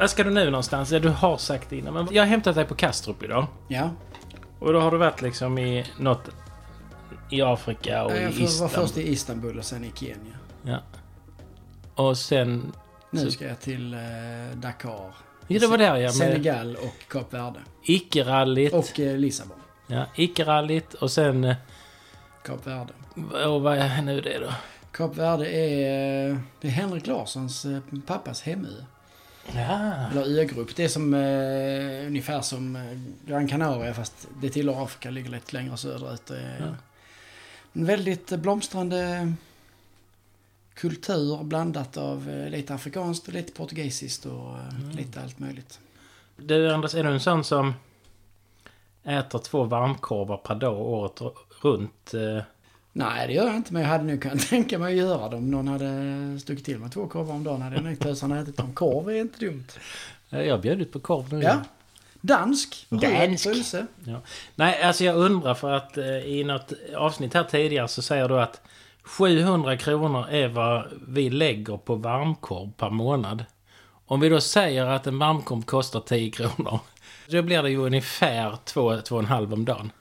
Vad ska du nu någonstans? Ja, du har sagt det innan. Men jag har hämtat dig på Kastrup idag. Ja. Och då har du varit liksom i något... I Afrika och Jag i var Istanbul. först i Istanbul och sen i Kenya. Ja. Och sen... Nu ska jag till eh, Dakar. Ja, det var där ja. Med Senegal och Kap Verde. icke-rallyt. Och eh, Lissabon. Ja, icke-rallyt och sen... eh, Kap Verde. Och vad är nu det då? Kap Verde är, eh, det är Henrik Larssons eh, pappas hemö. Ja. Eller ögrupp. Det är som eh, ungefär som eh, Gran Canaria fast det tillhör Afrika, ligger lite längre söderut. Ja. En väldigt eh, blomstrande kultur blandat av eh, lite afrikanskt, och lite portugisiskt och Mm. lite allt möjligt. Du Anders, är du en sån som äter två varmkorvar per dag året runt? eh? Nej, det gör jag inte, men jag hade nog kunnat tänka mig att göra det om någon hade stuckit till med två korvar om dagen. hade jag nog tösan ätit dem. Korv är inte dumt. Jag har bjudit på korv nu. Ja. Dansk. röd Dansk. pölse. Ja. Nej, alltså jag undrar för att eh, i något avsnitt här tidigare så säger du att 700 kronor är vad vi lägger på varmkorv per månad. Om vi då säger att en varmkorv kostar 10 kronor. Då blir det ju ungefär 2-2,5 om dagen.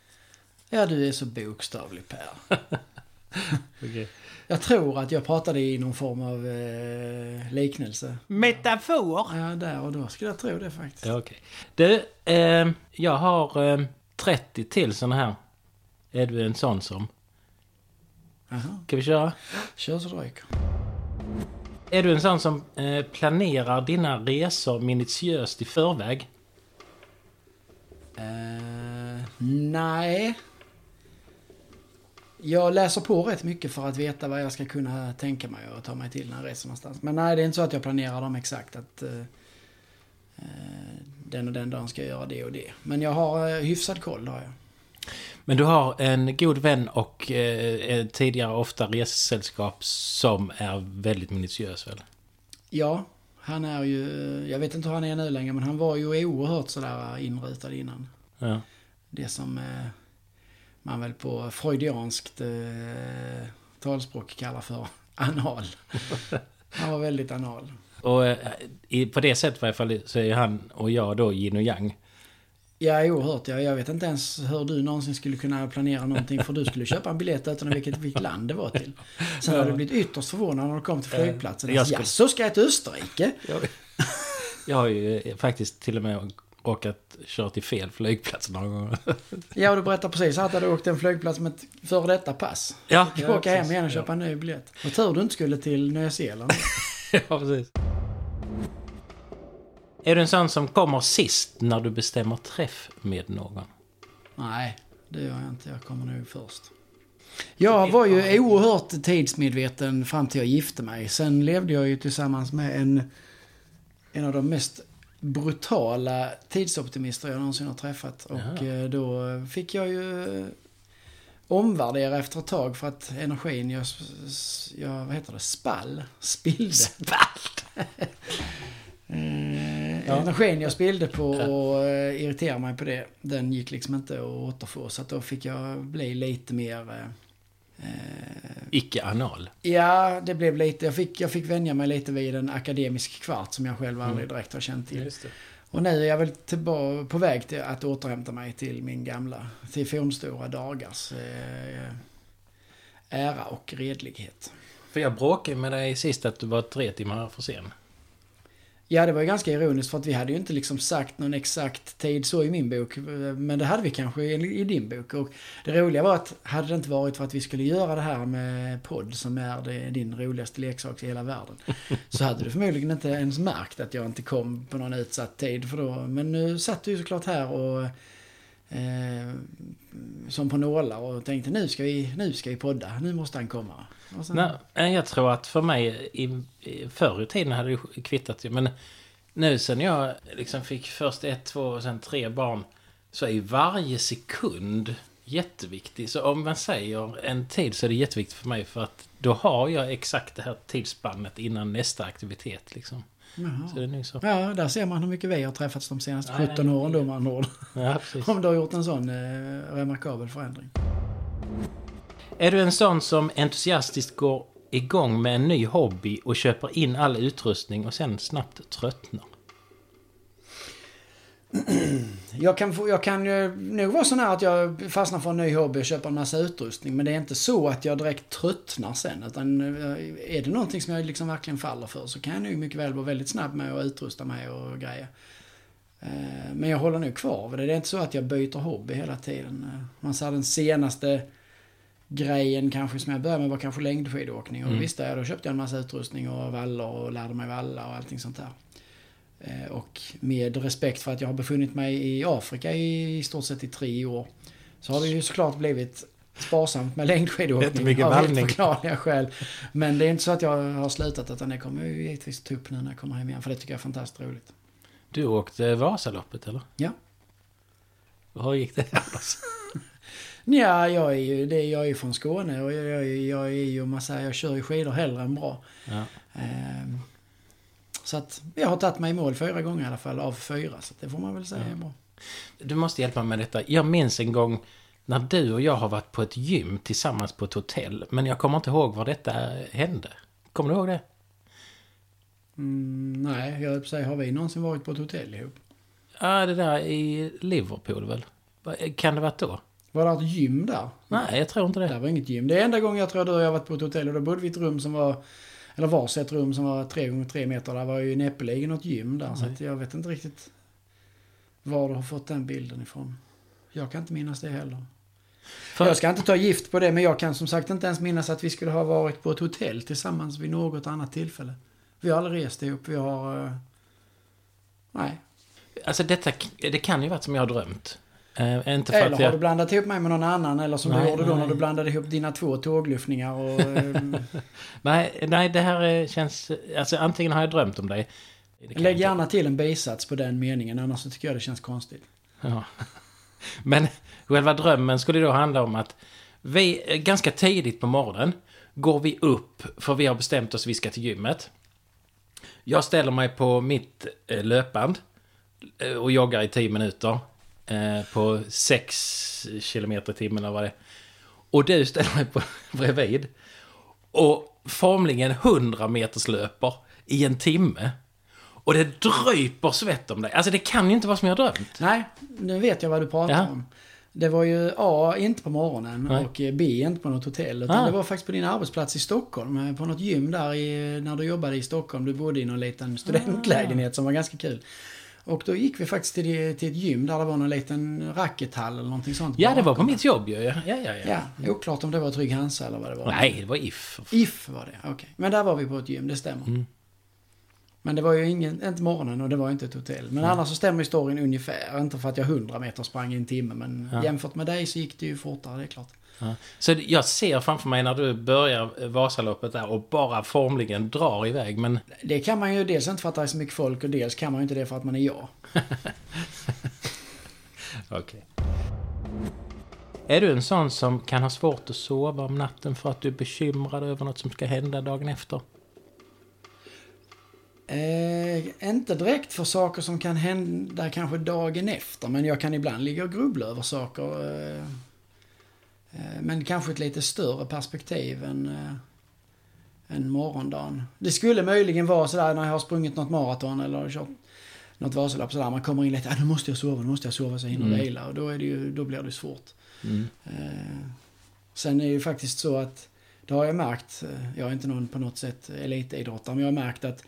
Ja, du är så bokstavlig Per. Jag tror att jag pratade i någon form av eh, liknelse. Metafor! Ja, där och då skulle jag tro det faktiskt. Ja, okej. Du, eh, jag har eh, 30 till såna här. Är du en sån som? Jaha. Ska vi köra? Kör så det ryker. Är du en sån som eh, planerar dina resor minutiöst i förväg? Eh, nej. Jag läser på rätt mycket för att veta vad jag ska kunna tänka mig och ta mig till när jag reser någonstans. Men nej, det är inte så att jag planerar dem exakt att eh, den och den dagen ska jag göra det och det. Men jag har eh, hyfsad koll, har jag. Men du har en god vän och eh, tidigare ofta resesällskap som är väldigt minutiös väl? Ja, han är ju, jag vet inte hur han är nu längre, men han var ju oerhört sådär inrutad innan. Ja. Det som eh, man väl på freudianskt eh, talspråk kallar för anal. Han var väldigt anal. Och eh, i, på det sättet i varje fall så är han och jag då yin och yang. Ja, oerhört. Ja, jag vet inte ens hur du någonsin skulle kunna planera någonting för du skulle köpa en biljett utan vilket, vilket land det var till. Sen hade du blivit ytterst förvånad när du kom till flygplatsen. Jag Jag skulle- så ska jag till Österrike? Jag har ju eh, faktiskt till och med råkat köra till fel flygplats några gånger. Ja, och du berättade precis att du hade åkt en flygplats med ett före detta pass. Ja, Du får åka hem igen och köpa en ny biljett. Och tur du inte skulle till Nya Zeeland. Ja, precis. Är du en sån som kommer sist när du bestämmer träff med någon? Nej, det gör jag inte. Jag kommer nog först. Jag var ju oerhört tidsmedveten fram till jag gifte mig. Sen levde jag ju tillsammans med en, en av de mest brutala tidsoptimister jag någonsin har träffat. Och Jaha. eh, då fick jag ju eh, omvärdera efter ett tag för att energin jag, jag vad heter det, spall, spillde. Spalt! Eh, Ja. Energin jag spillde på och irriterade mig på det, den gick liksom inte att återfå. Så att då fick jag bli lite mer... Eh, Icke-anal. ja, det blev lite... Jag fick, jag fick vänja mig lite vid en akademisk kvart som jag själv aldrig direkt har känt till. Och nu är jag väl på väg till att återhämta mig till min gamla, till fornstora dagars eh, ära och redlighet. För jag bråkade med dig sist att du var tre timmar för sen. Ja, det var ju ganska ironiskt för att vi hade ju inte liksom sagt någon exakt tid så i min bok. Men det hade vi kanske i, i din bok. Och det roliga var att hade det inte varit för att vi skulle göra det här med podd som är det, din roligaste leksak i hela världen. Så hade du förmodligen inte ens märkt att jag inte kom på någon utsatt tid. För då, men nu satt du ju såklart här och eh, som på nålar och tänkte nu ska vi, nu ska vi podda, nu måste han komma. Sen, Nej, eh, jag tror att för mig i, i förr i tiden hade det kvittat ju. Men nu sen jag liksom fick först ett, två och sen tre barn. Så är ju varje sekund jätteviktig. Så om man säger en tid så är det jätteviktigt för mig. För att då har jag exakt det här tidsspannet innan nästa aktivitet liksom. Jaha. Så det är så. Ja, där ser man hur mycket vi har träffats de senaste Nej, 17 nej, åren då med andra ord. Ja. Om du har gjort en sån eh, remarkabel förändring. Är du en sån som entusiastiskt går igång med en ny hobby och köper in all utrustning och sen snabbt tröttnar? Jag kan, jag kan ju nog vara sån här att jag fastnar för en ny hobby och köper en massa utrustning. Men det är inte så att jag direkt tröttnar sen. Utan eh, är det någonting som jag liksom verkligen faller för så kan jag nog mycket väl vara väldigt snabb med att utrusta mig och grejer. Eh, Men jag håller nog kvar vid det. Det är inte så att jag byter hobby hela tiden. Eh, Man sa den senaste grejen kanske som jag började med var kanske längdskidåkning. Och Mm. visst, då köpte jag en massa utrustning och vallor och lärde mig valla och allting sånt där. Eh, Och med respekt för att jag har befunnit mig i Afrika i, i stort sett i tre år. Så har det ju såklart blivit sparsamt med längdskidåkning av helt förklarliga skäl. Men det är inte så att jag har slutat utan det kommer jag ju givetvis ta upp nu när jag kommer hem igen. För det tycker jag är fantastiskt roligt. Du åkte Vasaloppet eller? Ja. Hur gick det annars? Ja, jag är ju, det, jag är ju från Skåne och jag, jag, jag är ju, man säger, jag kör ju skidor hellre än bra. Ja. Ehm, så att jag har tagit mig i mål fyra gånger i alla fall, av fyra. Så det får man väl säga är bra. Du måste hjälpa mig med detta. Jag minns en gång när du och jag har varit på ett gym tillsammans på ett hotell. Men jag kommer inte ihåg var detta hände. Kommer du ihåg det? Mm, nej, jag höll säga, har vi någonsin varit på ett hotell ihop? Ja, det där i Liverpool väl? Kan det varit då? Var det ett gym där? Nej, jag tror inte Det det. var inget gym. Det är enda gången jag tror att du och jag har varit på ett hotell och då bodde vi i ett rum som var eller varsitt rum som var tre gånger tre meter. Där var ju näppeligen något gym där. Så Nej. att jag vet inte riktigt var du har fått den bilden ifrån. Jag kan inte minnas det heller. För, Jag ska inte ta gift på det, men jag kan som sagt inte ens minnas att vi skulle ha varit på ett hotell tillsammans vid något annat tillfälle. Vi har aldrig rest ihop. Vi har... eh, nej. Alltså detta, det kan ju varit som jag har drömt. Eh, inte för Eller har jag... du blandat ihop mig med någon annan? Eller som Nej, du gjorde då nej. när du blandade ihop dina två tågluffningar och... ehm, Nej, nej, det här eh, känns... Alltså antingen har jag drömt om dig. Lägg gärna till en bisats på den meningen, annars så tycker jag det känns konstigt. Ja. Men själva drömmen skulle då handla om att vi, eh, ganska tidigt på morgonen, går vi upp för vi har bestämt oss vi ska till gymmet. Jag ställer mig på mitt löpband och joggar i 10 minuter eh, på 6 kilometer i timmen eller vad det är. Och du ställer mig på, bredvid och formligen 100 meters löper i en timme. Och det dryper svett om dig. Alltså det kan ju inte vara som jag drömt. Nej, nu vet jag vad du pratar Ja. om. Det var ju A, inte på morgonen Nej. och B, inte på något hotell. Utan Ah. det var faktiskt på din arbetsplats i Stockholm. eh, På något gym där i, när du jobbade i Stockholm. Du bodde i någon liten studentlägenhet som var ganska kul. Och då gick vi faktiskt till, det- till ett gym där det var någon liten rackethall eller någonting sånt. Ja, det var på mitt jobb ju. Ja, ja, ja. ja. Ja, oklart om det var Trygg Hansa eller vad det var. Nej, det var If. If var det, okej. Men där var vi på ett gym, det stämmer. Mm. Men det var ju ingen, inte morgonen och det var inte ett hotell. Men annars så stämmer ju storyn ungefär. Inte för att jag 100 meter sprang i en timme, men Ja. jämfört med dig så gick det ju fortare, det är klart. Ja. Så jag ser framför mig när du börjar Vasaloppet där och bara formligen drar iväg. Men Det kan man ju dels inte för att det är så mycket folk och dels kan man ju inte det för att man är jag. okej. Är du en sån som kan ha svårt att sova om natten för att du är bekymrad över något som ska hända dagen efter? Eh, inte direkt för saker som kan hända kanske dagen efter, men jag kan ibland ligga och grubbla över saker. Eh, eh, men kanske ett lite större perspektiv än, eh, än morgondagen. Det skulle möjligen vara sådär när jag har sprungit något maraton eller kört något Vasalopp sådär. Man kommer in lite, ah, nu måste jag sova, nu måste jag sova så jag hinner Mm. vila. Och då, är det ju, då blir det svårt. Mm. Eh, sen är det ju faktiskt så att, det har jag märkt, eh, jag är inte någon på något sätt elitidrottare, men jag har märkt att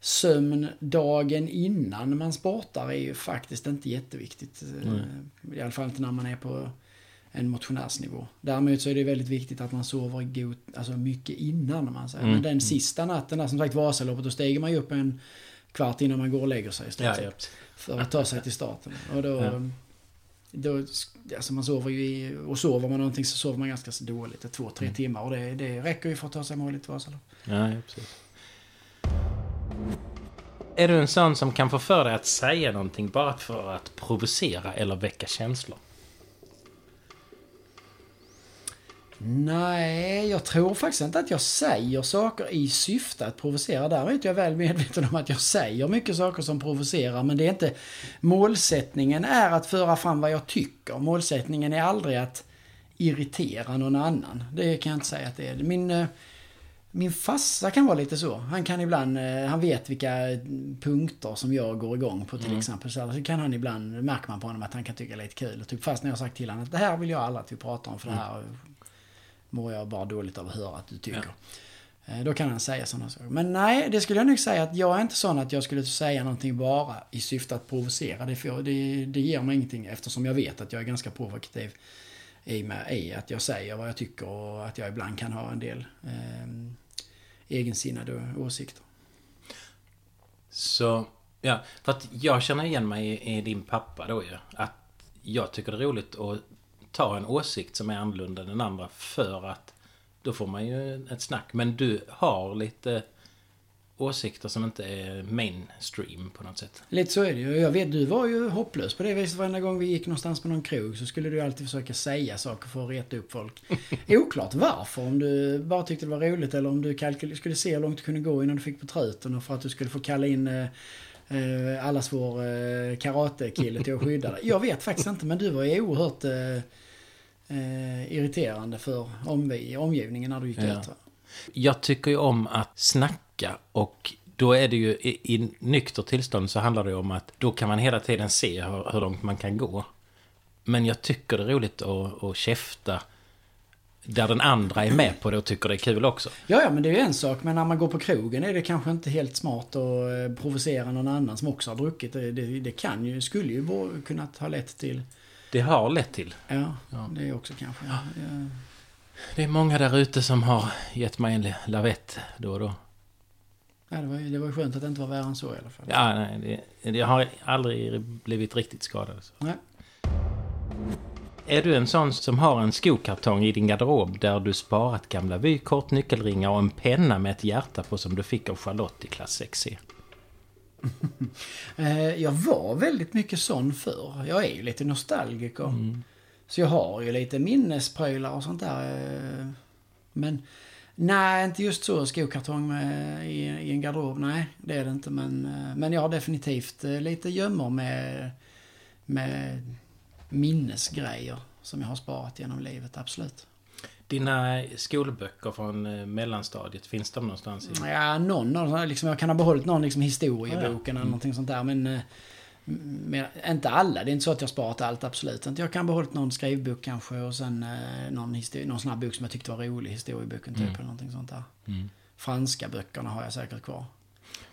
sömn dagen innan man sportar är ju faktiskt inte jätteviktigt. Eh, Nej. I alla fall inte när man är på en motionärsnivå. Däremot så är det väldigt viktigt att man sover god, alltså mycket innan man säger. Mm. Men den sista natten där, som sagt Vasaloppet, då stiger man ju upp en kvart innan man går och lägger sig Ja, ja. för att ta sig till starten. Och då, Ja. då alltså man sover ju i, och sover man någonting så sover man ganska så dåligt, två, tre Mm. timmar. Och det, det räcker ju för att ta sig mål i ett Vasalopp. Ja, ja, precis. Är du en sån som kan få för dig att säga någonting bara för att provocera eller väcka känslor? Nej, jag tror faktiskt inte att jag säger saker i syfte att provocera. Däremot är jag väl medveten om att jag säger mycket saker som provocerar. Men det är inte... Målsättningen är att föra fram vad jag tycker. Målsättningen är aldrig att irritera någon annan. Det kan jag inte säga att det är. Min, eh, Min farsa kan vara lite så. Han kan ibland, eh, han vet vilka punkter som jag går igång på till Mm. exempel. Så kan han ibland, märker man på honom att han kan tycka det är lite kul. Och typ fast när jag har sagt till honom att det här vill jag aldrig att vi pratar om för det här mår jag bara dåligt av att höra att du tycker. Eh, Då kan han säga sådana saker. Men nej, det skulle jag nog säga att jag är inte sån att jag skulle säga någonting bara i syfte att provocera. Det, får, det, det ger mig ingenting eftersom jag vet att jag är ganska provokativ i, med, i att jag säger vad jag tycker och att jag ibland kan ha en del eh, egensinnade åsikter. Så, ja, för att jag känner igen mig i, i din pappa då ju. Att jag tycker det är roligt att ta en åsikt som är annorlunda än den andra för att då får man ju ett snack. Men du har lite åsikter som inte är mainstream på något sätt. Lite så är det ju. Jag vet, du var ju hopplös på det viset. Varenda gång vi gick någonstans på någon krog så skulle du alltid försöka säga saker för att reta upp folk. Oklart varför. Om du bara tyckte det var roligt eller om du skulle se hur långt du kunde gå innan du fick på truten och för att du skulle få kalla in eh, allas vår eh, karatekille till att skydda dig. Jag vet faktiskt inte men du var ju oerhört eh, eh, irriterande för omvi- omgivningen när du gick Ja. ut. va? Jag tycker ju om att snacka och då är det ju i, i nykter tillstånd så handlar det ju om att då kan man hela tiden se hur, hur långt man kan gå. Men jag tycker det är roligt att, att käfta där den andra är med på det och tycker det är kul också. Ja, ja, men det är ju en sak. Men när man går på krogen är det kanske inte helt smart att eh, provocera någon annan som också har druckit. Det, det, det kan ju, skulle ju kunnat ha lett till... Det har lett till. Ja, Ja. det är också kanske. Ja. Det är många där ute som har gett mig en lavett då och då. Ja, det, var, det var skönt att det inte var värre än så i alla fall. Ja, nej, det, det har aldrig blivit riktigt skadad. Så. Nej. Är du en sån som har en skokartong i din garderob där du sparat gamla vykort, nyckelringar och en penna med ett hjärta på som du fick av Charlotte i klass 6C? Eh, jag var väldigt mycket sån förr. Jag är ju lite nostalgiker. Så jag har ju lite minnesprylar och sånt där. eh, Men nej, inte just så skokartong med, i, i en garderob. Nej, det är det inte. Men, eh, men jag har definitivt lite gömmor med, med minnesgrejer som jag har sparat genom livet. Absolut. Dina skolböcker från eh, mellanstadiet, finns de någonstans? I? Ja, någon av liksom, jag kan ha behållit någon liksom, historieboken Ja, ja. eller någonting sånt där. Men, eh, men inte alla. Det är inte så att jag har sparat allt, absolut inte. Jag kan ha behållit någon skrivbok kanske och sen eh, någon, histori- någon sån här bok som jag tyckte var rolig, historieboken typ Mm. eller någonting sånt där. Mm. Franska böckerna har jag säkert kvar.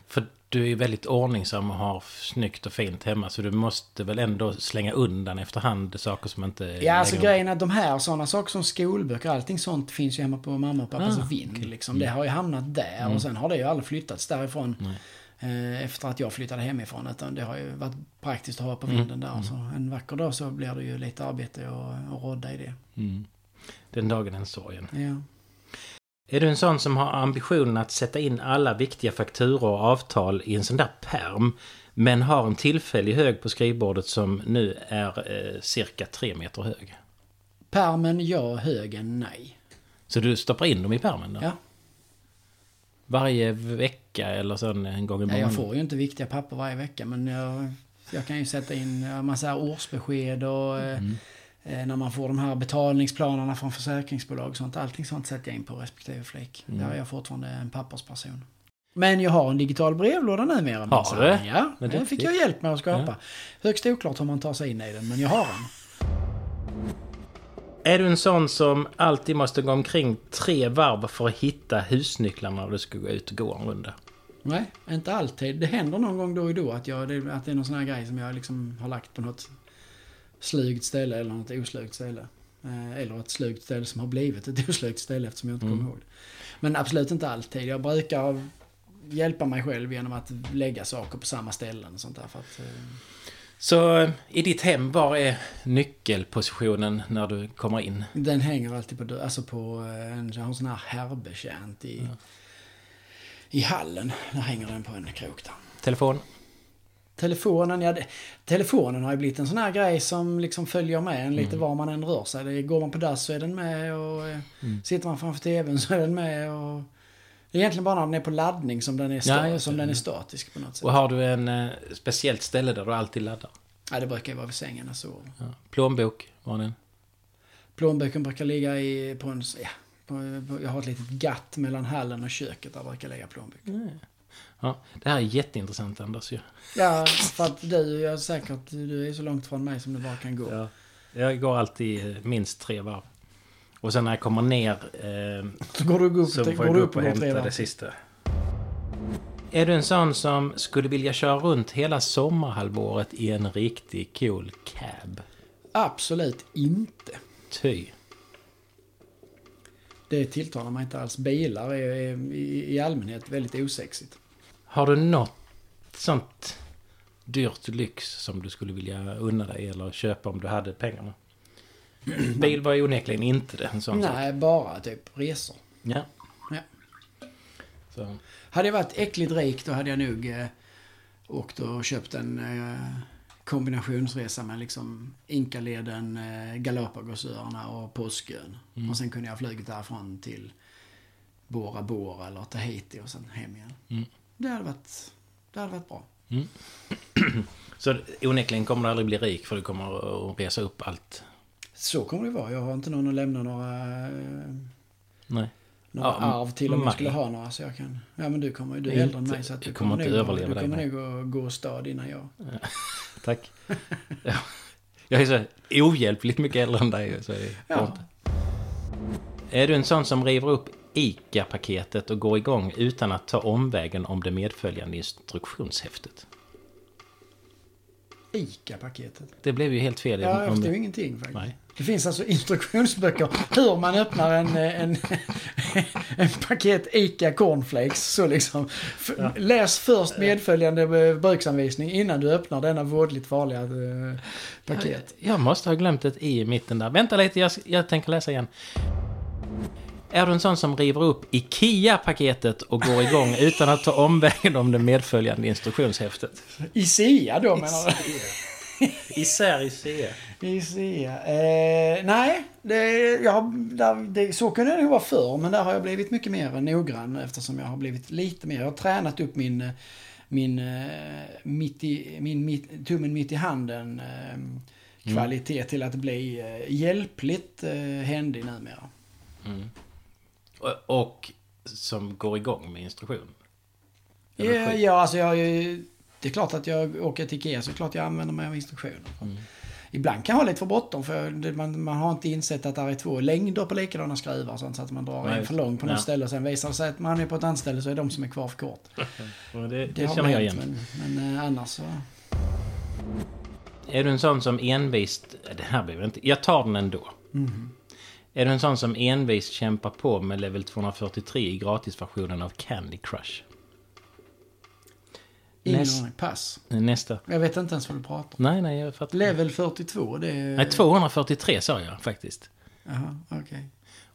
För du är ju väldigt ordningsam och har snyggt och fint hemma så du måste väl ändå slänga undan efterhand saker som inte... Ja, alltså lägger- grejen är att de här sådana saker som skolböcker, allting sånt finns ju hemma på mamma och pappas Ah, vind. okej. Liksom. Det har ju hamnat där Mm. och sen har det ju aldrig flyttats därifrån. Nej. eh, Efter att jag flyttade hemifrån. Utan det har ju varit praktiskt att ha på Mm, vinden där. Så en vacker dag så blir det ju lite arbete och, och rodda i det. Mm. Den dagen den sorgen. Ja. Är du en sån som har ambitionen att sätta in alla viktiga fakturor och avtal i en sån där perm men har en tillfällig hög på skrivbordet som nu är eh, cirka tre meter hög? Permen ja, högen nej. Så du stoppar in dem i permen då? Ja. Varje vecka eller så en gång i månaden? jag får ju inte viktiga papper varje vecka men jag, jag kan ju sätta in en massa årsbesked och eh, Mm. Eh, när man får de här betalningsplanerna från försäkringsbolag och sånt. Allting sånt sätter jag in på respektive flik. Mm. Där är jag fortfarande en pappersperson. Men jag har en digital brevlåda numera. Har du? Ja, Men den fick jag hjälp med att skapa. Högst oklart hur man tar sig in i den, men jag har den. Är du en sån som alltid måste gå omkring tre varv för att hitta husnycklarna när du ska gå ut och gå en runda? Nej, inte alltid. Det händer någon gång då och då att, jag, att det är någon sån här grej som jag liksom har lagt på något slugt ställe eller något oslugt ställe. Eh, Eller ett slugt ställe som har blivit ett oslugt ställe eftersom jag inte Mm. kommer ihåg det. Men absolut inte alltid. Jag brukar hjälpa mig själv genom att lägga saker på samma ställen och sånt där. För att, eh, Så eh, i ditt hem, var är nyckelpositionen när du kommer in? den hänger alltid på, alltså på en, jag har en sån här härbetjänt i, i hallen. Där hänger den på en krok där. Telefon? Telefonen, ja, det, telefonen har ju blivit en sån här grej som liksom följer med en lite Mm. var man än rör sig. Det, går man på dass så är den med och eh, Mm. sitter man framför tvn så är den med. Och, det är egentligen bara när den är på laddning som den är, sta, Ja, som den är statisk på något sätt. Och har du en eh, speciellt ställe där du alltid laddar? Ja, det brukar ju vara vid sängen när jag sover. Ja. Plånbok, var den? Plånboken brukar ligga i, på en, ja, På, på, jag har ett litet gatt mellan hallen och köket där jag brukar lägga plånbok. Ja, det här är jätteintressant Anders ju. Ja, för att du, jag är säker att du är så långt från mig som du bara kan gå. Ja. Jag går alltid eh, minst tre varv. Och sen när jag kommer ner eh, Så går du upp, så får jag gå upp och hämta det sista. Är du en sån som skulle vilja köra runt hela sommarhalvåret i en riktig cool cab? Absolut inte. Ty. Det tilltalar mig inte alls. Bilar är, i allmänhet väldigt osexigt. Har du något sånt dyrt lyx som du skulle vilja unna dig eller köpa om du hade pengarna? Bil var ju onekligen inte det. En sån sak. Nej, bara typ resor. Ja. Ja. Så. Hade jag varit äckligt rik då hade jag nog eh, åkt och köpt en eh, kombinationsresa med liksom Inkaleden, eh, Galapagosöarna och Påskön. Mm. Och sen kunde jag ha flugit därifrån till Bora Bora eller Tahiti och sen hem igen. Mm. Det hade varit, det hade varit bra. Så onekligen kommer du aldrig bli rik för du kommer att resa upp allt. Så kommer det vara. Jag har inte någon att lämna några, Nej. några Ja, arv till om jag skulle ha några. Så jag kan, ja men du kommer du är äldre än mig så att du kommer kommer, inte överleva du kommer nog att gå stad innan jag. Tack. ja. Jag är så ohjälpligt mycket äldre än dig. Så det Ja. Är du en sån som river upp ICA-paketet och går igång utan att ta omvägen om det medföljande instruktionshäftet? ICA-paketet. Det blev ju helt fel. Ja, jag om- förstår ingenting faktiskt. Nej. Det finns alltså instruktionsböcker hur man öppnar en, en, en paket ICA Cornflakes. Så liksom. F- Läs först medföljande eh, bruksanvisning innan du öppnar denna vådligt farliga eh, paket. Jag måste ha glömt ett i i mitten där. Vänta lite, jag, jag tänker läsa igen. Är du en sån som river upp IKEA-paketet och går igång utan att ta omvägen om det medföljande instruktionshäftet? ICEA då menar du? Isär ICEA. ICEA. Eh, nej, det, jag, där, det, så kunde det nog vara förr. Men där har jag blivit mycket mer noggrann eftersom jag har blivit lite mer. Jag har tränat upp min, eh, min, eh, mitt i, min mitt, tummen mitt i handen eh, kvalitet till att bli hjälpligt eh, händig numera. Mm. Och, och som går igång med instruktion. Ja, ja, alltså jag, det är klart att jag åker till Ikea så är det klart jag använder mig av instruktioner. Mm. Ibland kan jag ha lite för bråttom för man, man har inte insett att det är två längder på likadana skruvar och sånt, så att man drar Nej, en för lång på något Ja. ställe och sen visar det sig att man är på ett annat ställe så är de som är kvar för kort. Det, det, Det, har känner jag igen. men, men eh, annars så... Är du en sån som envist... Det här behöver inte... Jag tar den ändå. Mhm. Är du en sån som envist kämpar på med level 243 i gratisversionen av Candy Crush? Ingen Näst- aning. Pass. Nästa. Jag vet inte ens vad du pratar om. Nej, nej, jag fattar. Level 42, det är... Nej, 243 sa jag faktiskt. Jaha, okej.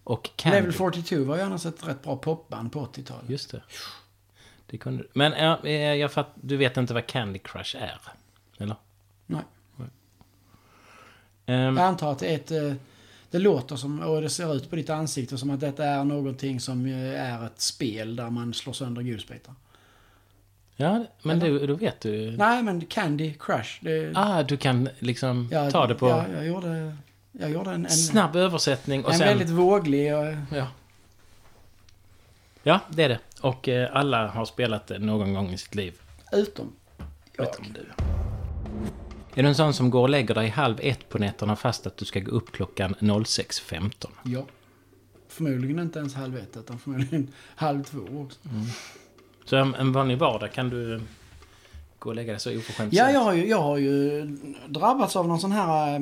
Och Candy... Level 42 var ju annars ett rätt bra popband på 80-talet. Just det. Det kunde... Men ja, eh, jag fatt... du vet inte vad Candy Crush är? Eller? Nej. Ehm, Jag antar att det är ett... eh, Det låter som, och det ser ut på ditt ansikte som att detta är någonting som eh, är ett spel där man slår sönder godisbitar. ja, men du, då vet du... Nej, men Candy Crush. Det, Ah, du kan liksom jag- ta det på Ja, jag gjorde, jag gjorde en, en, snabb översättning och en sen... väldigt våglig och... Ja. Ja, det är det. Och eh, alla har spelat det någon gång i sitt liv. Utom jag. Utom du. Är du en sån som går och lägger dig halv ett på nätterna fast att du ska gå upp klockan 06.15? Ja. Förmodligen inte ens halv ett, utan förmodligen halv två också. Så en, en vanlig vardag kan du eh, gå och lägga dig så oförskämt Ja, jag har, ju, jag har ju drabbats av någon sån här eh,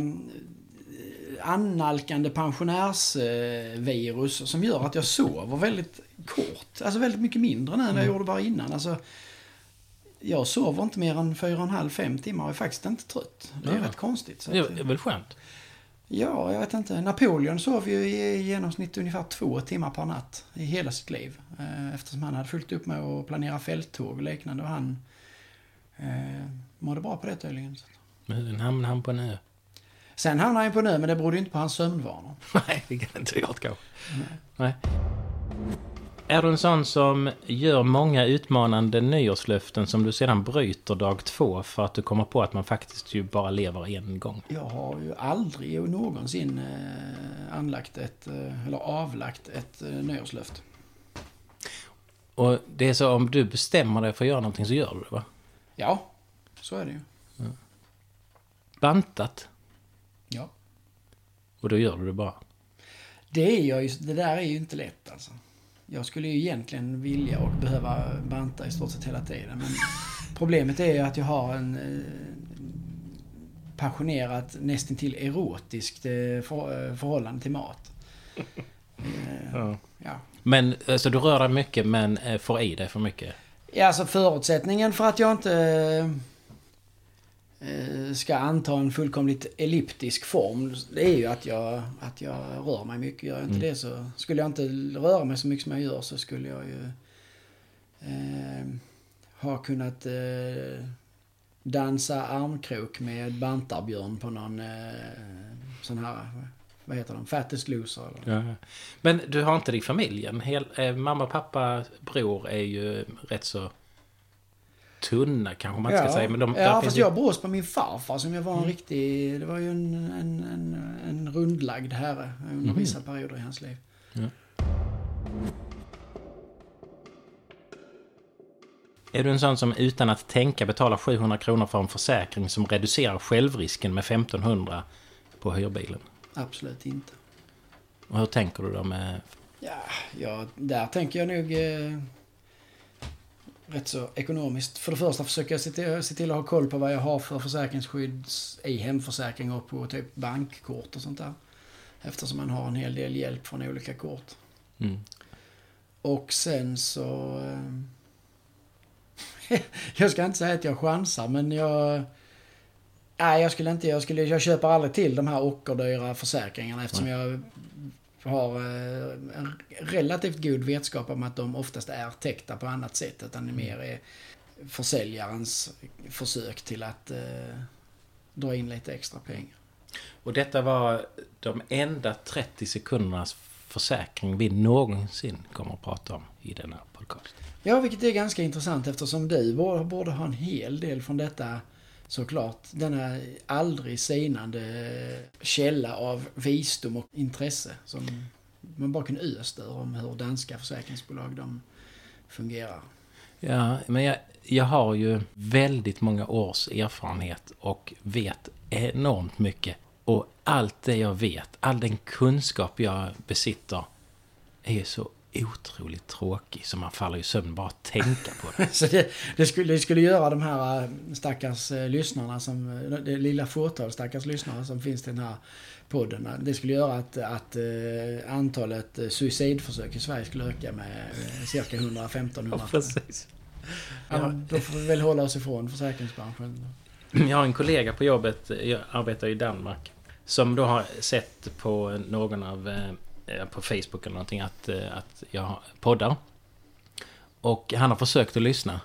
annalkande pensionärsvirus som gör att jag sover väldigt kort. Alltså väldigt mycket mindre nu än jag gjorde bara innan. Alltså, jag sover inte mer än 4,5-5 timmar och är faktiskt inte trött. Det är Ja. rätt konstigt. Så Det att, är väl skönt? ja, jag vet inte. Napoleon sov ju i genomsnitt ungefär två timmar per natt i hela sitt liv. Eh, Eftersom han hade fullt upp med att planera fälttåg och liknande. Och han eh, mådde bra på det tydligen. Men hamnar han på en ö? Sen hamnade han på en ö, men det berodde ju inte på hans sömnvanor. Nej, det kan inte jag kanske. Nej. Är du en sån som gör många utmanande nyårslöften som du sedan bryter dag två för att du kommer på att man faktiskt ju bara lever en gång? Jag har ju aldrig någonsin eh, anlagt ett, eh, eller avlagt ett eh, nyårslöfte. Och det är så om du bestämmer dig för att göra någonting så gör du det va? Ja, så är det ju. Bantat. Ja. Och då gör du det bara. Det, är jag ju, det där är ju inte lätt alltså. Jag skulle ju egentligen vilja och behöva banta i stort sett hela tiden. Men problemet är ju att jag har en eh, passionerat, nästintill erotiskt eh, för, eh, förhållande till mat. Ja. ja. Men alltså du rör dig mycket men får i dig för mycket. Ja, alltså förutsättningen för att jag inte ska anta en fullkomligt elliptisk form, det är ju att jag, att jag rör mig mycket. Gör jag inte Mm. det så, skulle jag inte röra mig så mycket som jag gör så skulle jag ju eh, ha kunnat eh, dansa armkrok med bantarbjörn på någon eh, sån här, vad heter de, fattest loser eller? Ja. Men du har inte det i familjen? Hel, eh, mamma, pappa, bror är ju rätt så tunna kanske man inte ska säga. Men de, ja fast ju- jag brås på min farfar som jag var en Mm. riktig... Det var ju en, en, en, en rundlagd herre under Mhm. vissa perioder i hans liv. Är du en sån som utan att tänka betalar 700 kronor för en försäkring som reducerar självrisken med 1500 på hyrbilen? Absolut inte. Och hur tänker du då med... Ja, ja där tänker jag nog eh, rätt så ekonomiskt. För det första försöker jag se till, se till att ha koll på vad jag har för försäkringsskydd i hemförsäkring och på typ bankkort och sånt där. Eftersom man har en hel del hjälp från olika kort. Mm. Och sen så... eh, jag ska inte säga att jag chansar, men jag... Nej, jag skulle inte... Jag, skulle, jag köper aldrig till de här ockerdyra försäkringarna eftersom jag har eh, en relativt god vetskap om att de oftast är täckta på annat sätt. Utan det mer är försäljarens försök till att eh, dra in lite extra pengar. Och detta var de enda 30 sekundernas försäkring vi någonsin kommer att prata om i denna podcast. Ja, vilket är ganska intressant eftersom du borde ha en hel del från detta såklart. Denna aldrig sinande källa av visdom och intresse som man bara kan östa ur om hur danska försäkringsbolag de fungerar. Ja, men jag, jag har ju väldigt många års erfarenhet och vet enormt mycket. Och allt det jag vet, all den kunskap jag besitter är så otroligt tråkig så man faller i sömn bara att tänka på det. Så det, det, skulle, det skulle göra de här äh, stackars äh, lyssnarna, som, äh, det lilla fåtal stackars lyssnare som finns i den här podden. Det skulle göra att, att antalet suicidförsök i Sverige skulle öka med cirka 115-100. precis. Ja, då får vi väl hålla oss ifrån försäkringsbranschen. Jag har en kollega på jobbet, jag arbetar i Danmark, som då har sett på någon av, eh, på Facebook eller någonting att, eh, att jag poddar. Och han har försökt att lyssna.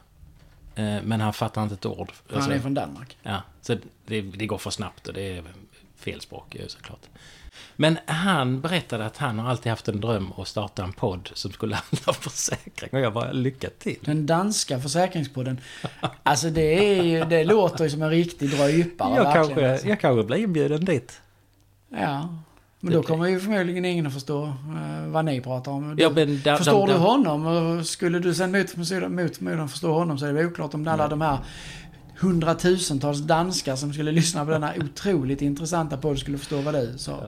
eh, Men han fattar inte ett ord. Han Alltså, är från Danmark. Ja, så det, det går för snabbt och det är fel språk ju såklart. Men han berättade att han har alltid haft en dröm att starta en podd som skulle handla om försäkring. Och jag bara, lycka till. Den danska försäkringspodden. Alltså det, är ju, det låter ju som en riktig drypare. Jag kanske, alltså. jag kanske blir inbjuden dit. Ja. Men då kommer ju förmodligen ingen att förstå eh, vad ni pratar om. Ja, där- Förstår där- du honom? Och skulle du sen mot förmodan, förstå honom så är det oklart om alla de här hundratusentals danskar som skulle lyssna på denna otroligt intressanta podd skulle förstå vad du sa.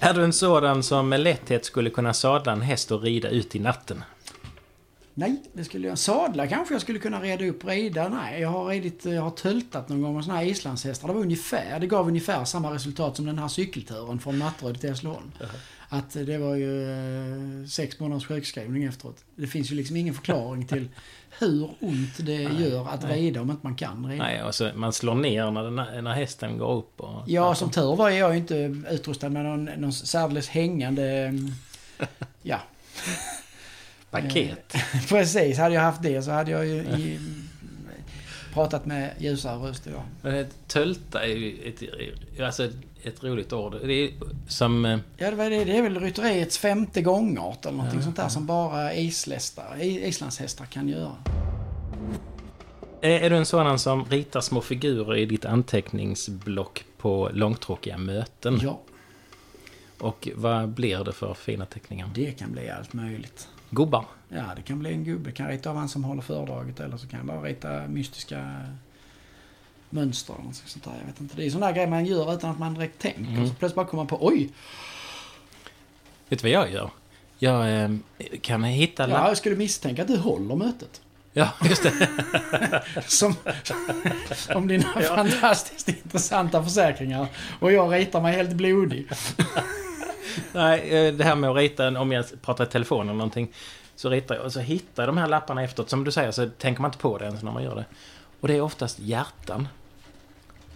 Är du en sådan som med lätthet skulle kunna sadla en häst och rida ut i natten? Nej, det skulle jag. Sadla kanske jag skulle kunna reda upp. Rida? Nej, jag har ridit, jag har töltat någon gång med såna här islandshästar. Det var ungefär, det gav ungefär samma resultat som den här cykelturen från Matteröd till Hässleholm. Att det var ju eh, sex månaders sjukskrivning efteråt. Det finns ju liksom ingen förklaring till hur ont det gör att nej. rida om inte man kan rida. Nej, alltså man slår ner när, den, när hästen går upp. Och, Ja, som tur var är jag ju inte utrustad med någon, någon särdeles hängande... mm, Ja, Paket. precis. Hade jag haft det så hade jag ju i, pratat med ljusare röst idag. Men ett tölta är ju ett, alltså ett, ett roligt ord. Det är som... eh, Ja, det, var det, det är väl rytteriets femte gångart eller någonting Ja, sånt där ja. som bara islästar, islandshästar kan göra. Är, är du en sådan som ritar små figurer i ditt anteckningsblock på långtråkiga möten? Ja, Och vad blir det för fina teckningar? det kan bli allt möjligt. Gubbar? Ja, det kan bli en gubbe. kan rita av han som håller föredraget eller så kan jag bara rita mystiska mönster eller något sånt där. Jag vet inte. Det är sådana där grejer man gör utan att man direkt tänker. Mm. Så plötsligt bara kommer man på oj! Vet du vad jag gör? Jag eh, kan hitta... Ja, jag skulle misstänka att du håller mötet. ja just det. Som, om dina fantastiskt intressanta försäkringar. Och jag ritar mig helt blodig. Nej, eh, det här med att rita, om jag pratar i telefon eller någonting. Så ritar jag och så hittar jag de här lapparna efteråt. Som du säger så tänker man inte på det ens när man gör det. Och det är oftast hjärtan.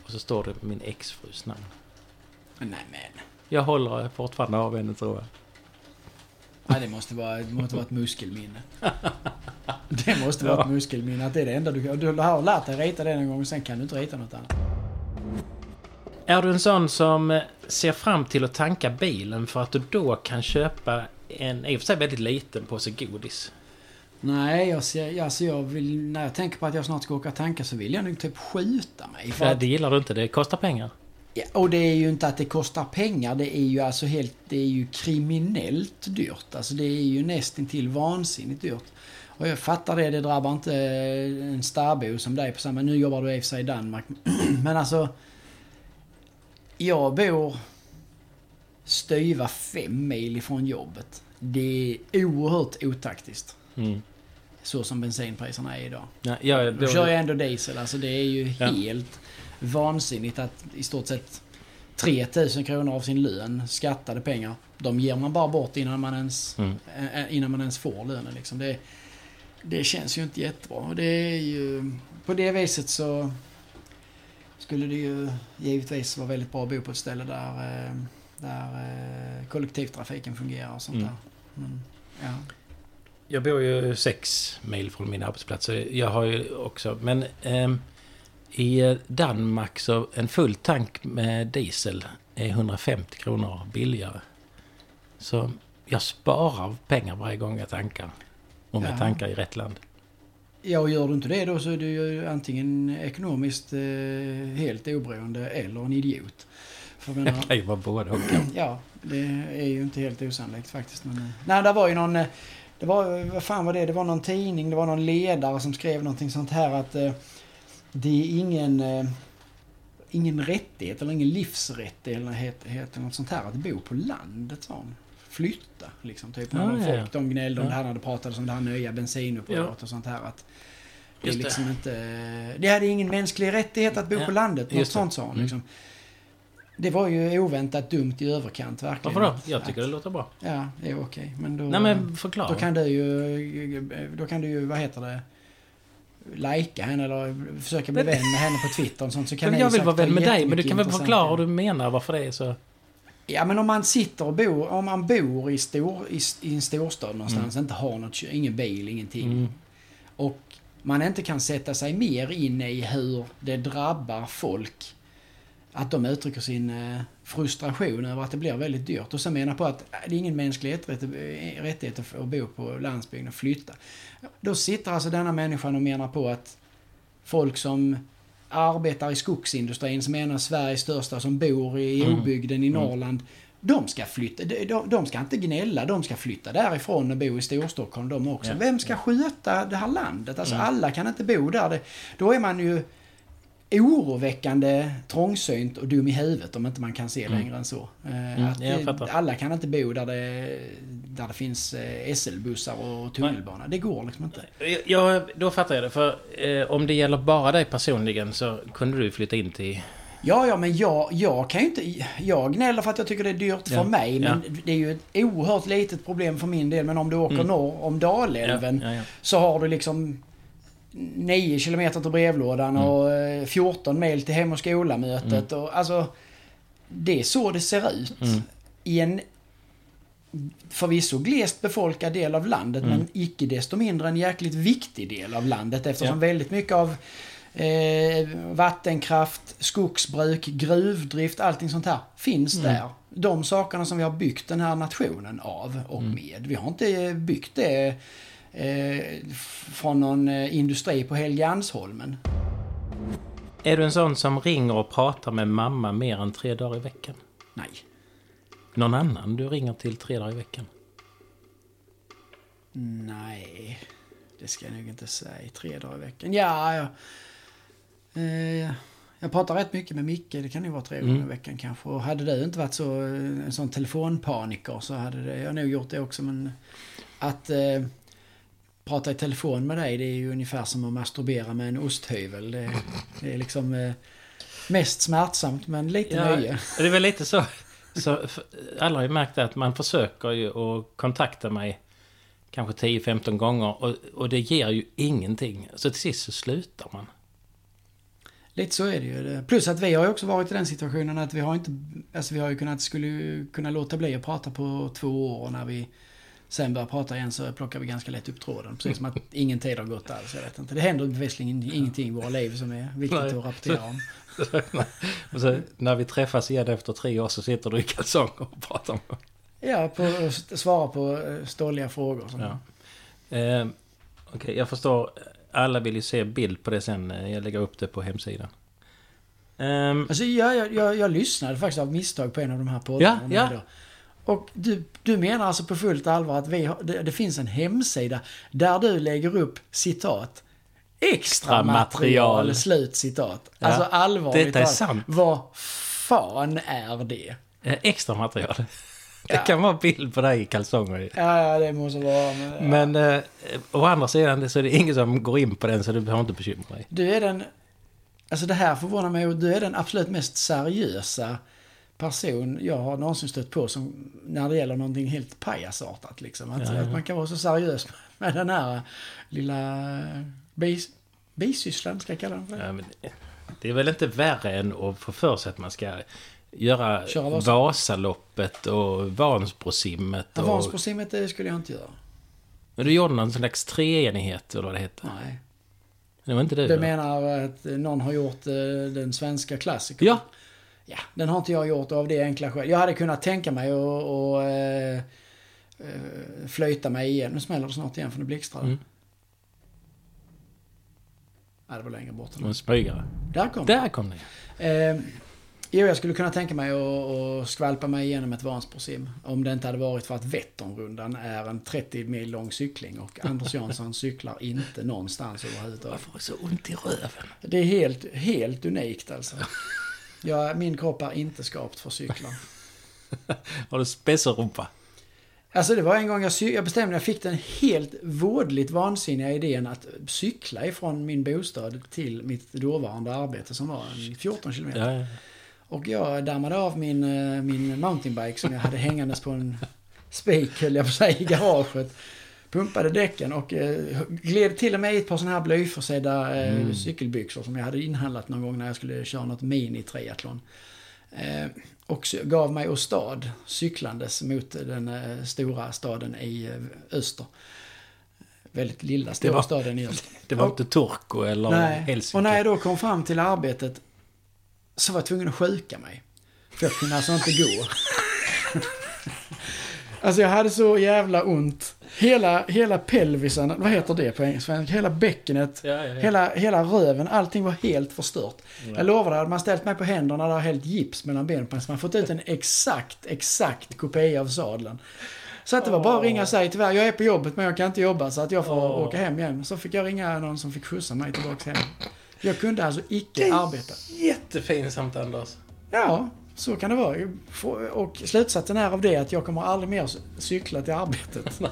Och så står det min exfrus namn. Nej men. Jag håller fortfarande av henne tror jag. Nej, det måste vara, det måste vara ett muskelminne. Det måste vara ett Ja. muskelminne. Att det är det enda du kan. Du har lärt dig rita det en gång och sen kan du inte rita något annat. Är du en sån som eh, ser fram till att tanka bilen för att du då kan köpa en, i och för sig väldigt liten påse godis? Nej, jag, ser, alltså jag vill, när jag tänker på att jag snart ska åka och tanka så vill jag nog typ skjuta mig. För För att, det gillar du inte, det kostar pengar. ja, och det är ju inte att det kostar pengar. Det är ju alltså helt, det är ju kriminellt dyrt. Alltså det är ju nästintill vansinnigt dyrt. Och jag fattar det, det drabbar inte en starbo som dig på samma... Nu jobbar du i och för sig i Danmark. Men alltså... Jag bor styva fem mil ifrån jobbet. Det är oerhört otaktiskt. Mm. Så som bensinpriserna är idag. Ja, jag, Då då, kör jag ändå diesel. Alltså det är ju Ja. helt vansinnigt att i stort sett 3000 kronor av sin lön, skattade pengar, de ger man bara bort innan man ens, Mm. eh, innan man ens får lönen. Liksom. Det, det känns ju inte jättebra. Och det är ju... På det viset så skulle det ju givetvis vara väldigt bra att bo på ett ställe där, eh, där eh, kollektivtrafiken fungerar och sånt Mm. där. Men, ja. Jag bor ju sex mil från min arbetsplats. Jag har ju också... Men ehm, i eh, Danmark så en full tank med diesel är 150 kronor billigare. Så jag sparar pengar varje gång jag tankar. Om jag Ja. tankar i rätt land. Ja, och gör du inte det då så är du ju antingen ekonomiskt eh, helt oberoende eller en idiot. För menar, Jag kan ju vara båda och. ja, det är ju inte helt osannolikt faktiskt. Men, eh, nej, det var ju någon... eh, Det var, vad fan var det? Det var någon tidning, det var någon ledare som skrev någonting sånt här att eh, det är ingen... Eh, ingen rättighet eller ingen livsrättighet eller något sånt här att bo på landet sa hon. Flytta liksom. Typ när Ja, de ja, folk ja. de gnällde om Ja. det här när det pratades om det här nya bensinupproret och sånt här. Att det är Just det. liksom inte... Det hade ingen mänsklig rättighet att bo Ja, på landet. Något det. sånt sa hon Mm. liksom. Det var ju oväntat dumt i överkant verkligen. Varför då? Jag tycker det att, låter bra. Ja, det är okej. Men då... Nej men förklara. Då kan du ju... Då kan du ju, vad heter det? Lajka henne eller försöka bli vän med henne på Twitter och sånt så kan men jag vill vara vän med dig, men du kan väl förklara hur det. du menar varför det är så... Ja men om man sitter och bor, om man bor i, stor, i, i en storstad någonstans, inte har något, ingen bil, ingenting. Mm. Och man inte kan sätta sig mer in i hur det drabbar folk. Att de uttrycker sin eh, frustration över att det blir väldigt dyrt. Och så menar på att äh, det är ingen mänsklig rätt- eh, rättighet att bo på landsbygden och flytta. Då sitter alltså denna människan och menar på att folk som arbetar i skogsindustrin, som är en av Sveriges största, som bor i Mm. obygden i Mm. Norrland. De ska flytta, de, de, ska inte gnälla, de ska flytta därifrån och bo i Storstockholm de också. Ja. Vem ska sköta det här landet? Alltså Mm. alla kan inte bo där. Det, då är man ju oroväckande trångsynt och dum i huvudet om inte man kan se Mm. längre än så. Eh, Mm, det, alla kan inte bo där det, där det finns eh, SL-bussar och tunnelbana. Det går liksom inte. Ja, då fattar jag det. För eh, om det gäller bara dig personligen så kunde du flytta in till... Ja, ja, men jag, jag kan ju inte... Jag gnäller för att jag tycker det är dyrt Ja, för mig, men ja. det är ju ett oerhört litet problem för min del. Men om du åker Mm. norr om Dalälven ja. så har du liksom 9 kilometer till brevlådan Mm. och eh, 14 mil till hem och skola-mötet. Och, alltså, det är så det ser ut. Mm. I en förvisso glest befolkad del av landet, Mm. men icke desto mindre en jäkligt viktig del av landet eftersom Ja. väldigt mycket av eh, vattenkraft, skogsbruk, gruvdrift, allting sånt här finns Mm. där. De sakerna som vi har byggt den här nationen av och Mm. med. Vi har inte byggt det eh, från någon eh, industri på Helgeandsholmen. Är du en sån som ringer och pratar med mamma mer än tre dagar i veckan? Nej. Någon annan du ringer till tre dagar i veckan? Nej, det ska jag nog inte säga. Tre dagar i veckan. Ja, jag, eh, jag pratar rätt mycket med Micke. Det kan ju vara tre Mm. gånger i veckan kanske. Och hade du inte varit så, eh, en sån telefonpaniker så hade det, jag nog gjort det också. Men att eh, prata i telefon med dig det är ju ungefär som att masturbera med en osthyvel. Det, det är liksom eh, mest smärtsamt men lite nöje. det är väl lite så. så alla har ju märkt att man försöker ju att kontakta mig kanske 10-15 gånger och, och det ger ju ingenting. Så till sist så slutar man. Lite så är det ju. Plus att vi har ju också varit i den situationen att vi har inte... Alltså vi har ju kunnat, skulle kunna låta bli att prata på två år när vi sen börjar prata igen så plockar vi ganska lätt upp tråden. Precis som att ingen tid har gått alls. Jag vet inte. Det händer bevisligen ingenting i våra liv som är viktigt Nej. att rapportera om. och så, när vi träffas igen efter tre år så sitter du i kalsonger och pratar mig. Ja, på att svara på eh, ståliga frågor. Ja. Eh, Okej, jag förstår. Alla vill ju se bild på det sen. Eh, Jag lägger upp det på hemsidan. Ehm, Alltså jag, jag, jag, jag lyssnade faktiskt av misstag på en av de här poddarna. Ja, ja. Och du, du menar alltså på fullt allvar att vi har, det, det finns en hemsida där du lägger upp citat extra material, slut citat. Ja, Alltså allvarligt detta är sant. Vad fan är det? eh, extra material. Det Ja. kan vara bild på dig i kalsonger. Ja, ja det måste vara... Men, Men eh, å andra sidan så är det ingen som går in på den så du behöver inte bekymra dig. Du är den... Alltså det här förvånar mig du är den absolut mest seriösa person jag har någonsin stött på som när det gäller någonting helt pajasartat liksom. Att, Ja, ja. att man kan vara så seriös med den här lilla bis, bisysslan, ska jag kalla den för det? Ja, men det är väl inte värre än att få för sig att man ska göra Köra Vasa. Vasaloppet och Vansbrosimmet. Ja, Och... Vansbrosimmet det skulle jag inte göra. Men du gjorde någon slags treenighet eller vad det heter. Nej. Det var inte du? Du menar att någon har gjort eh, den svenska klassikern? Ja. Ja, den har inte jag gjort av det enkla skälet. Jag hade kunnat tänka mig att och, eh, eh, flöjta mig igen. Nu smäller det snart igen för nu blixtrar det. Mm. Nej, det var längre bort. Som en smygare. Där kom det. Där kom det. Eh, jo, jag skulle kunna tänka mig att, att skvalpa mig igenom ett Vansbrosim. Om det inte hade varit för att Vätternrundan är en 30 mil lång cykling och Anders Jansson cyklar inte någonstans överhuvudtaget. Varför har så ont i röven? Det är helt, helt unikt alltså. Ja, min kropp är inte skapt för cyklar. Har du spesserumpa? Alltså det var en gång jag, jag bestämde, jag fick den helt vådligt vansinniga idén att cykla ifrån min bostad till mitt dåvarande arbete som var en 14 kilometer. Ja, ja. Och jag dammade av min, eh, min mountainbike som jag hade hängandes på en spik, höll jag på i garaget. Pumpade däcken och eh, gled till och med i ett par sådana här blyförsedda eh, Mm. cykelbyxor som jag hade inhandlat någon gång när jag skulle köra något mini-triathlon. Eh, och gav mig åstad cyklandes mot den eh, stora staden i eh, öster. Väldigt lilla stora var- staden i öster. Det var Och- inte Turku eller Nej, Helsinki? och när jag då kom fram till arbetet så var jag tvungen att sjuka mig. För jag kunde alltså inte gå. alltså jag hade så jävla ont. Hela, hela pelvisen, vad heter det på engelska? Hela bäckenet, Ja, ja, ja. hela, hela röven, allting var helt förstört. Jag lovar dig, hade man ställt mig på händerna där och hällt gips mellan benen på så man fått ut en exakt, exakt kopia av sadeln. Så att det var bara att ringa och säga tyvärr, jag är på jobbet men jag kan inte jobba så att jag får Åh. åka hem igen. Så fick jag ringa någon som fick skjutsa mig tillbaka hem. Jag kunde alltså icke Det är arbeta. Jättefint Anders. Ja, så kan det vara. Och slutsatsen är av det att jag kommer aldrig mer cykla till arbetet.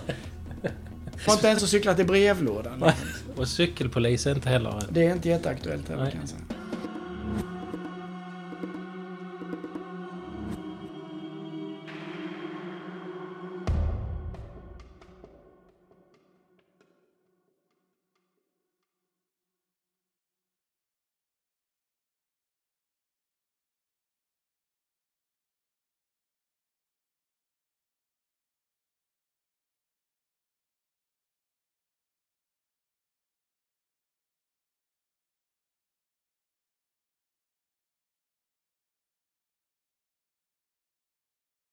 Får inte ens att cykla till brevlådan. Och cykelpolis är inte heller... Det är inte jätteaktuellt heller kan jag säga.